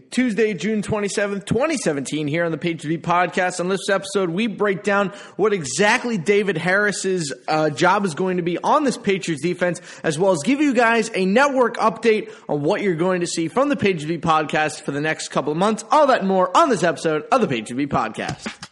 Tuesday, June 27th, 2017, here on the Page Beat podcast. On this episode, we break down what exactly David Harris's uh, job is going to be on this Patriots defense, as well as give you guys a network update on what you're going to see from the Page Beat podcast for the next couple of months. All that and more on this episode of the Page Beat podcast.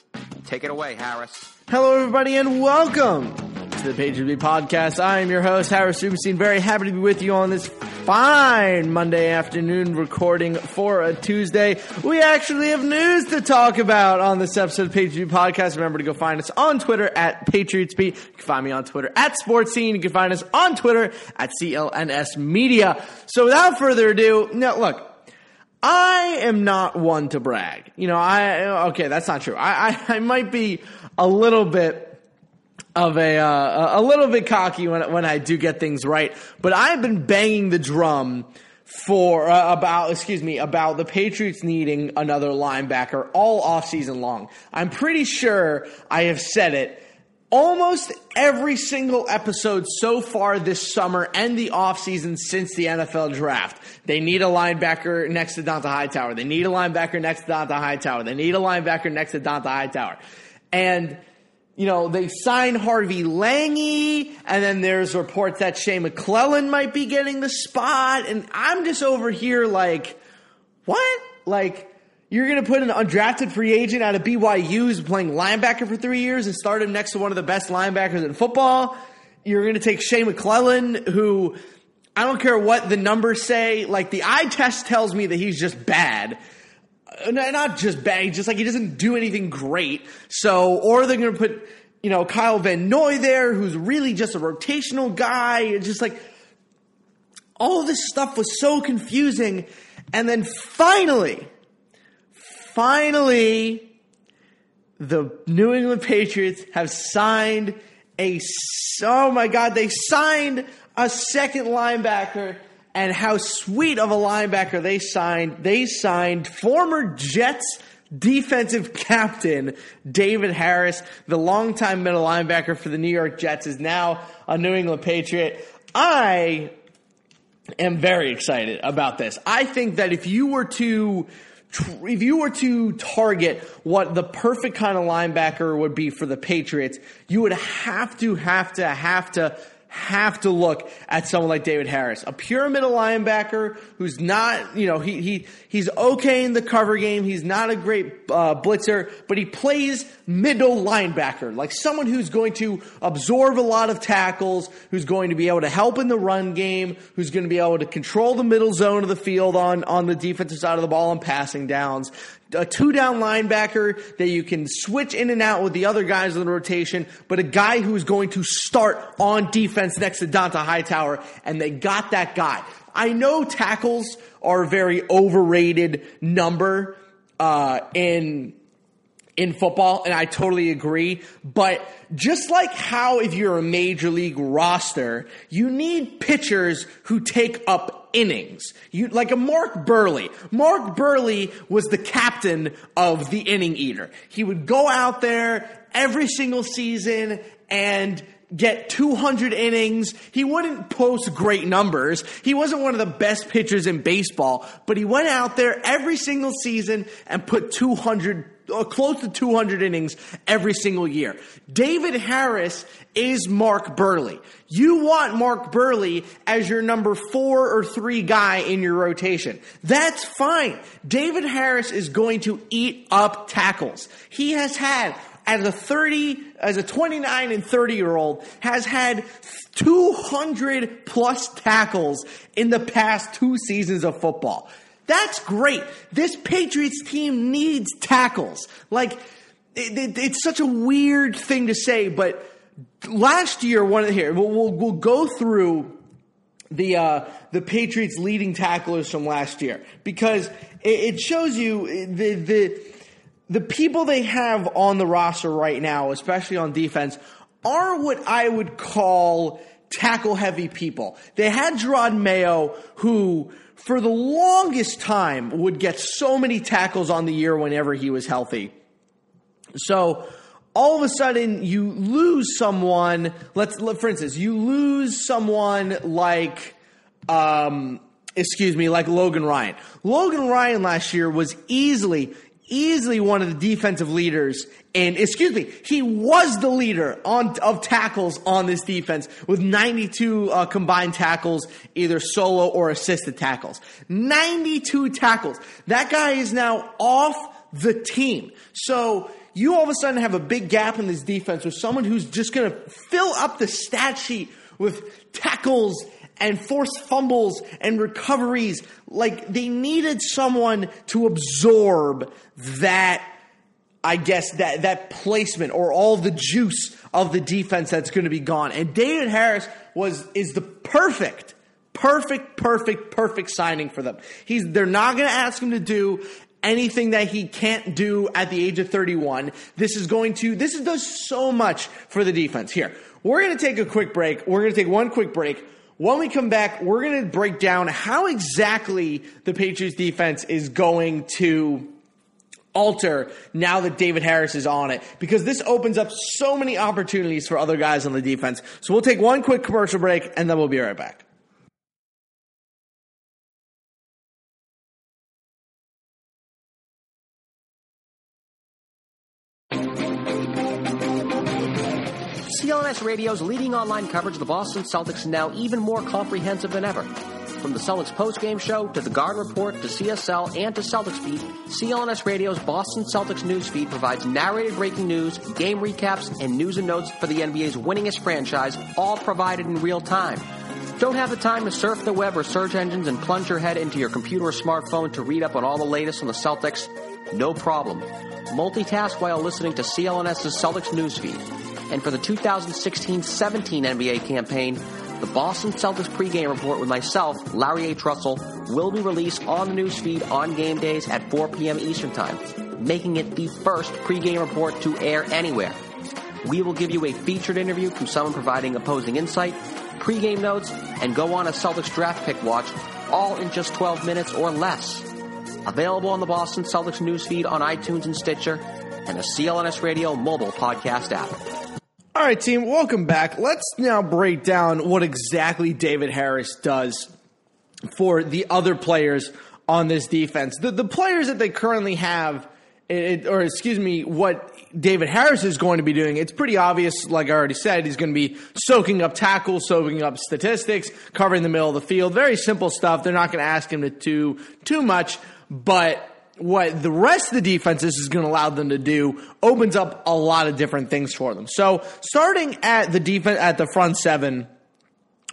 Take it away, Harris. Hello, everybody, and welcome to the Page Beat podcast. I am your host, Harris Rubenstein. Very happy to be with you on this fine Monday afternoon recording for a Tuesday. We actually have news to talk about on this episode of Patriots Beat Podcast. Remember to go find us on Twitter at Patriots Beat. You can find me on Twitter at Sports Scene. You can find us on Twitter at CLNS Media. So without further ado, now look, I am not one to brag. You know, I, okay, that's not true. I, I, I might be a little bit of a uh, a little bit cocky when when I do get things right, but I've been banging the drum for uh, about excuse me about the Patriots needing another linebacker all off season long. I'm pretty sure I have said it almost every single episode so far this summer and the offseason since the NFL draft. They need a linebacker next to Dont'a Hightower. They need a linebacker next to Dont'a Hightower. They need a linebacker next to Dont'a Hightower. And you know, they sign Harvey Langi, and then there's reports that Shea McClellin might be getting the spot, and I'm just over here like, what? Like, you're going to put an undrafted free agent out of BYU who's playing linebacker for three years and start him next to one of the best linebackers in football? You're going to take Shea McClellin, who I don't care what the numbers say, like, the eye test tells me that he's just bad uh, not just bad, just like he doesn't do anything great. So, or they're going to put, you know, Kyle Van Noy there, who's really just a rotational guy. It's just like all this stuff was so confusing. And then finally, finally, the New England Patriots have signed a, oh my God, they signed a second linebacker and how sweet of a linebacker they signed. They signed former Jets defensive captain David Harris, the longtime middle linebacker for the New York Jets, is now a New England Patriot. I am very excited about this. I think that if you were to if you were to target what the perfect kind of linebacker would be for the Patriots, you would have to have to have to have to look at someone like David Harris, a pure middle linebacker who's not, you know, he, he, he's okay in the cover game. He's not a great uh, blitzer, but he plays middle linebacker, like someone who's going to absorb a lot of tackles, who's going to be able to help in the run game, who's going to be able to control the middle zone of the field on, on the defensive side of the ball and passing downs a two down linebacker that you can switch in and out with the other guys in the rotation, but a guy who's going to start on defense next to Dont'a Hightower, and they got that guy. I know tackles are a very overrated number uh, in in football, and I totally agree. But just like how if you're a major league roster, you need pitchers who take up innings. You, like a Mark Buehrle. Mark Buehrle was the captain of the inning eater. He would go out there every single season and get 200 innings. He wouldn't post great numbers. He wasn't one of the best pitchers in baseball, but he went out there every single season and put 200 uh, close to 200 innings every single year. David Harris is Mark Buehrle. You want Mark Buehrle as your number four or three guy in your rotation. That's fine. David Harris is going to eat up tackles. He has had as a 30, as a 29 and 30 year old, has had 200 plus tackles in the past two seasons of football. That's great. This Patriots team needs tackles. Like, it, it, it's such a weird thing to say, but last year, one of the, here, we'll, we'll, we'll go through the uh, the Patriots leading tacklers from last year because it, it shows you the the the people they have on the roster right now, especially on defense, are what I would call tackle heavy people. They had Jerod Mayo, who for the longest time would get so many tackles on the year whenever he was healthy. So all of a sudden you lose someone. Let's for instance, you lose someone like. Um, excuse me, like Logan Ryan. Logan Ryan last year was easily, easily one of the defensive leaders and excuse me, he was the leader on of tackles on this defense with 92 uh, combined tackles, either solo or assisted tackles. 92 tackles. That guy is now off the team. So you all of a sudden have a big gap in this defense with someone who's just going to fill up the stat sheet with tackles and forced fumbles and recoveries. Like they needed someone to absorb that I guess that that placement or all the juice of the defense that's going to be gone. And David Harris was is the perfect perfect perfect perfect signing for them. He's they're not going to ask him to do anything that he can't do at the age of 31. This is going to this does so much for the defense. Here. We're going to take a quick break. We're going to take one quick break. When we come back, we're going to break down how exactly the Patriots defense is going to alter now that David Harris is on it because this opens up so many opportunities for other guys on the defense. So we'll take one quick commercial break and then we'll be right back. CLNS Radio's leading online coverage of the Boston Celtics is now even more comprehensive than ever. From the Celtics postgame show to the Garden Report to CSL and to Celtics Beat, CLNS Radio's Boston Celtics newsfeed provides narrated breaking news, game recaps, and news and notes for the NBA's winningest franchise, all provided in real time. Don't have the time to surf the web or search engines and plunge your head into your computer or smartphone to read up on all the latest on the Celtics? No problem. Multitask while listening to CLNS's Celtics newsfeed. And for the 2016-17 NBA campaign, the Boston Celtics pregame report with myself, Larry H. Russell, will be released on the newsfeed on game days at 4 p.m. Eastern Time, making it the first pregame report to air anywhere. We will give you a featured interview from someone providing opposing insight, pregame notes, and go on a Celtics draft pick watch, all in just 12 minutes or less. Available on the Boston Celtics newsfeed on iTunes and Stitcher, and the CLNS Radio mobile podcast app. All right, team, welcome back. Let's now break down what exactly David Harris does for the other players on this defense. The, the players that they currently have, it, or excuse me, what David Harris is going to be doing, it's pretty obvious, like I already said, he's going to be soaking up tackles, soaking up statistics, covering the middle of the field. Very simple stuff. They're not going to ask him to do too much, but what the rest of the defenses is going to allow them to do opens up a lot of different things for them. So starting at the defense at the front seven,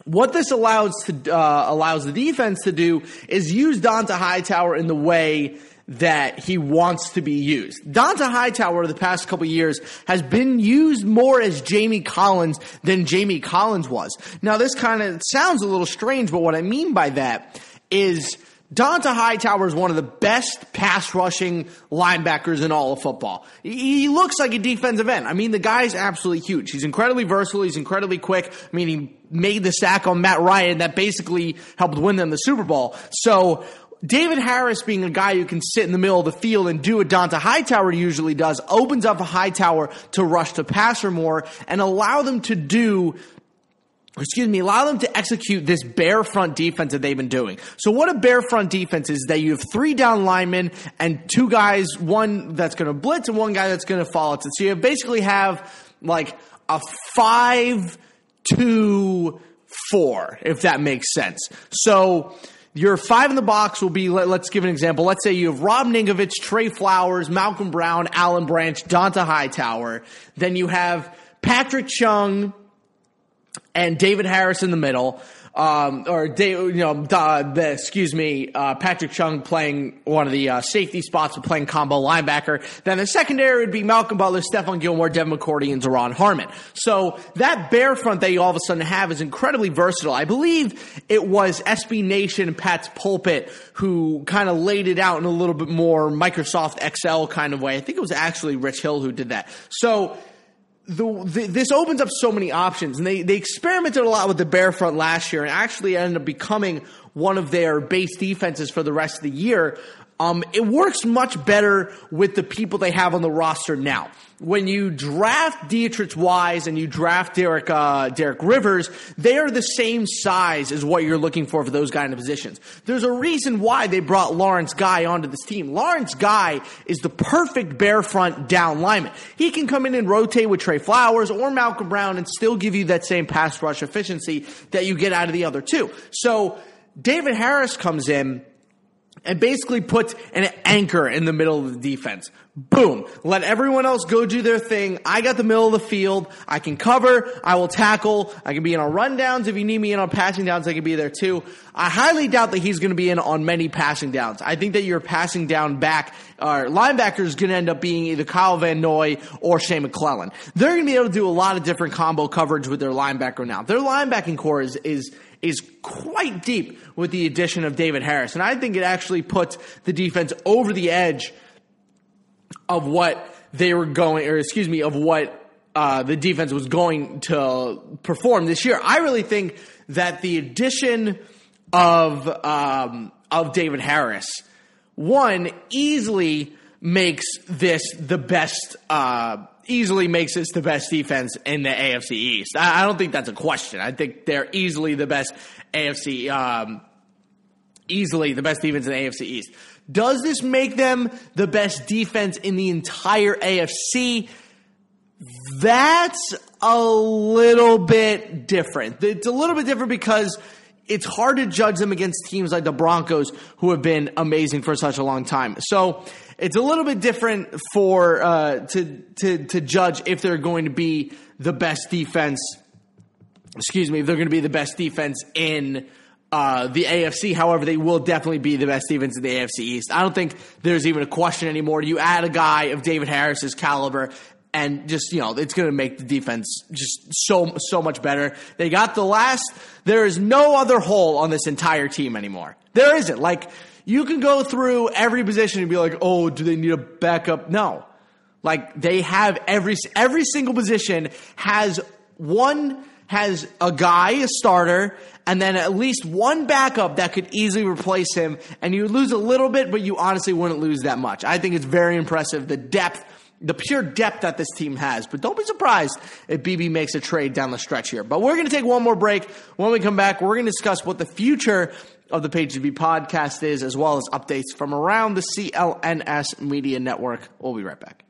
what this allows to uh, allows the defense to do is use Dont'a Hightower in the way that he wants to be used. Dont'a Hightower the past couple years has been used more as Jamie Collins than Jamie Collins was. Now this kind of sounds a little strange, but what I mean by that is Dont'a Hightower is one of the best pass rushing linebackers in all of football. He looks like a defensive end. I mean, the guy's absolutely huge. He's incredibly versatile. He's incredibly quick. I mean, he made the sack on Matt Ryan that basically helped win them the Super Bowl. So David Harris being a guy who can sit in the middle of the field and do what Dont'a Hightower usually does opens up a Hightower to rush the passer more and allow them to do excuse me, allow them to execute this bear front defense that they've been doing. So what a bear front defense is that you have three down linemen and two guys, one that's going to blitz and one guy that's going to follow it. So you basically have like a five, two, four, if that makes sense. So your five in the box will be, let, us give an example. Let's say you have Rob Ninkovich, Trey Flowers, Malcolm Brown, Alan Branch, Dont'a Hightower. Then you have Patrick Chung and David Harris in the middle um, or Dave, you know, uh, excuse me, uh, Patrick Chung playing one of the uh, safety spots, but playing combo linebacker. Then the secondary would be Malcolm Butler, Stephon Gilmore, Devin McCourty, and Duron Harmon. So that bear front that you all of a sudden have is incredibly versatile. I believe it was SB Nation and Pat's Pulpit who kind of laid it out in a little bit more Microsoft Excel kind of way. I think it was actually Rich Hill who did that. So the, the, this opens up so many options, and they they experimented a lot with the bear front last year, and actually ended up becoming one of their base defenses for the rest of the year. Um, it works much better with the people they have on the roster now. When you draft Deatrich Wise and you draft Derek uh, Derek Rivers, they are the same size as what you're looking for for those kind of positions. There's a reason why they brought Lawrence Guy onto this team. Lawrence Guy is the perfect bear front down lineman. He can come in and rotate with Trey Flowers or Malcolm Brown and still give you that same pass rush efficiency that you get out of the other two. So David Harris comes in and basically puts an anchor in the middle of the defense. Boom. Let everyone else go do their thing. I got the middle of the field. I can cover. I will tackle. I can be in on rundowns. If you need me in on passing downs, I can be there too. I highly doubt that he's going to be in on many passing downs. I think that your passing down back or linebacker is going to end up being either Kyle Van Noy or Shea McClellin. They're going to be able to do a lot of different combo coverage with their linebacker now. Their linebacking corps is, is is quite deep with the addition of David Harris. And I think it actually puts the defense over the edge of what they were going, or excuse me, of what uh, the defense was going to perform this year. I really think that the addition of um, of David Harris, one easily makes this the best. Uh, easily makes this the best defense in the AFC East. I, I don't think that's a question. I think they're easily the best AFC, um, easily the best defense in the AFC East. Does this make them the best defense in the entire AFC? That's a little bit different. It's a little bit different because it's hard to judge them against teams like the Broncos who have been amazing for such a long time. So it's a little bit different for uh, to to to judge if they're going to be the best defense. Excuse me, if they're going to be the best defense in uh, the AFC. However, they will definitely be the best defense in the AFC East. I don't think there's even a question anymore. You add a guy of David Harris's caliber, and just you know it's going to make the defense just so so much better. They got the last. There is no other hole on this entire team anymore. There isn't. Like you can go through every position and be like, oh, do they need a backup? No. Like they have every every single position has one has a guy, a starter, and then at least one backup that could easily replace him. And you lose a little bit, but you honestly wouldn't lose that much. I think it's very impressive the depth, the pure depth that this team has. But don't be surprised if BB makes a trade down the stretch here. But we're going to take one more break. When we come back, we're going to discuss what the future of the Page Be podcast is, as well as updates from around the CLNS Media Network. We'll be right back.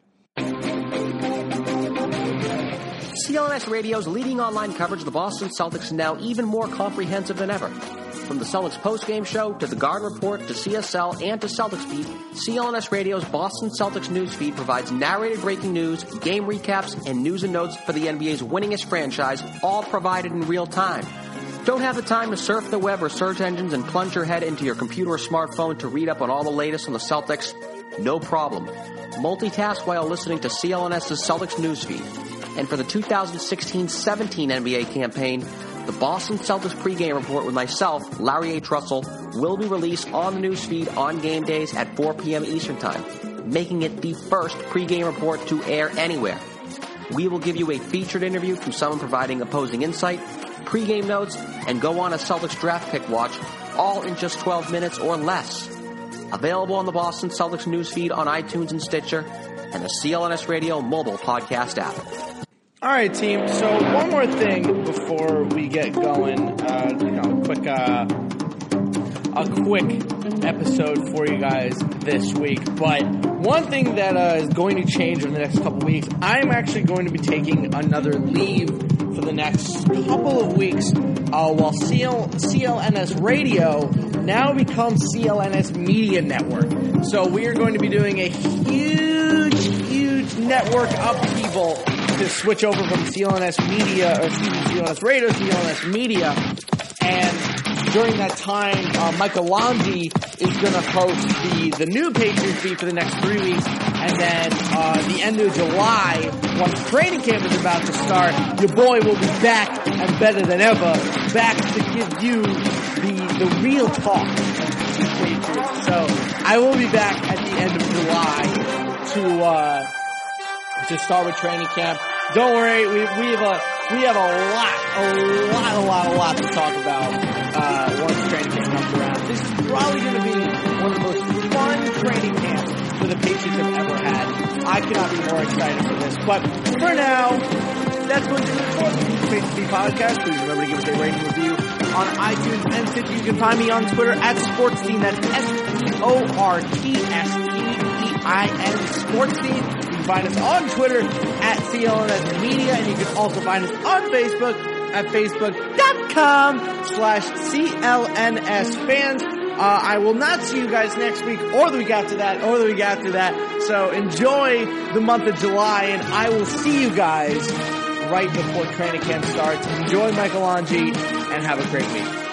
CLNS Radio's leading online coverage of the Boston Celtics is now even more comprehensive than ever. From the Celtics postgame show to the Garden Report to CSL and to Celtics Beat, CLNS Radio's Boston Celtics newsfeed provides narrated breaking news, game recaps, and news and notes for the NBA's winningest franchise, all provided in real time. Don't have the time to surf the web or search engines and plunge your head into your computer or smartphone to read up on all the latest on the Celtics? No problem. Multitask while listening to CLNS's Celtics newsfeed. And for the 2016-17 NBA campaign, the Boston Celtics pregame report with myself, Larry H. Russell, will be released on the newsfeed on game days at 4 p.m. Eastern Time, making it the first pregame report to air anywhere. We will give you a featured interview to someone providing opposing insight pregame notes, and go on a Celtics draft pick watch, all in just 12 minutes or less. Available on the Boston Celtics newsfeed on iTunes and Stitcher, and the CLNS Radio mobile podcast app. All right, team. So one more thing before we get going. Uh, you know, quick, uh, a quick episode for you guys this week. But one thing that uh, is going to change in the next couple weeks, I'm actually going to be taking another leave for the next couple of weeks uh, while CL- CLNS Radio now becomes CLNS Media Network. So we are going to be doing a huge, huge network upheaval to switch over from CLNS Media, or excuse me, CLNS Radio, CLNS Media, and during that time, uh, Michael Longi is going to host the, the new Patriots beat for the next three weeks, and then uh, the end of July, once training camp is about to start, your boy will be back and better than ever, back to give you the the real talk of the Patriots. So I will be back at the end of July to. Uh, to start with training camp. Don't worry, we, we have a we have a lot, a lot, a lot, a lot to talk about uh, once training camp comes around. This is probably going to be one of the most fun training camps for the Patriots have ever had. I cannot be more excited for this. But for now, that's going to do it for the Patriots Beat podcast. Please remember to give us a rating review on iTunes and Stitcher. You can find me on Twitter at Sportstein. That's S O R T S T E I N Sportstein find us on Twitter at CLNS Media, and you can also find us on Facebook at facebook.com slash CLNS fans. Uh, I will not see you guys next week or the week after that or the week after that. So enjoy the month of July, and I will see you guys right before training camp starts. Enjoy Michael Longi, and have a great week.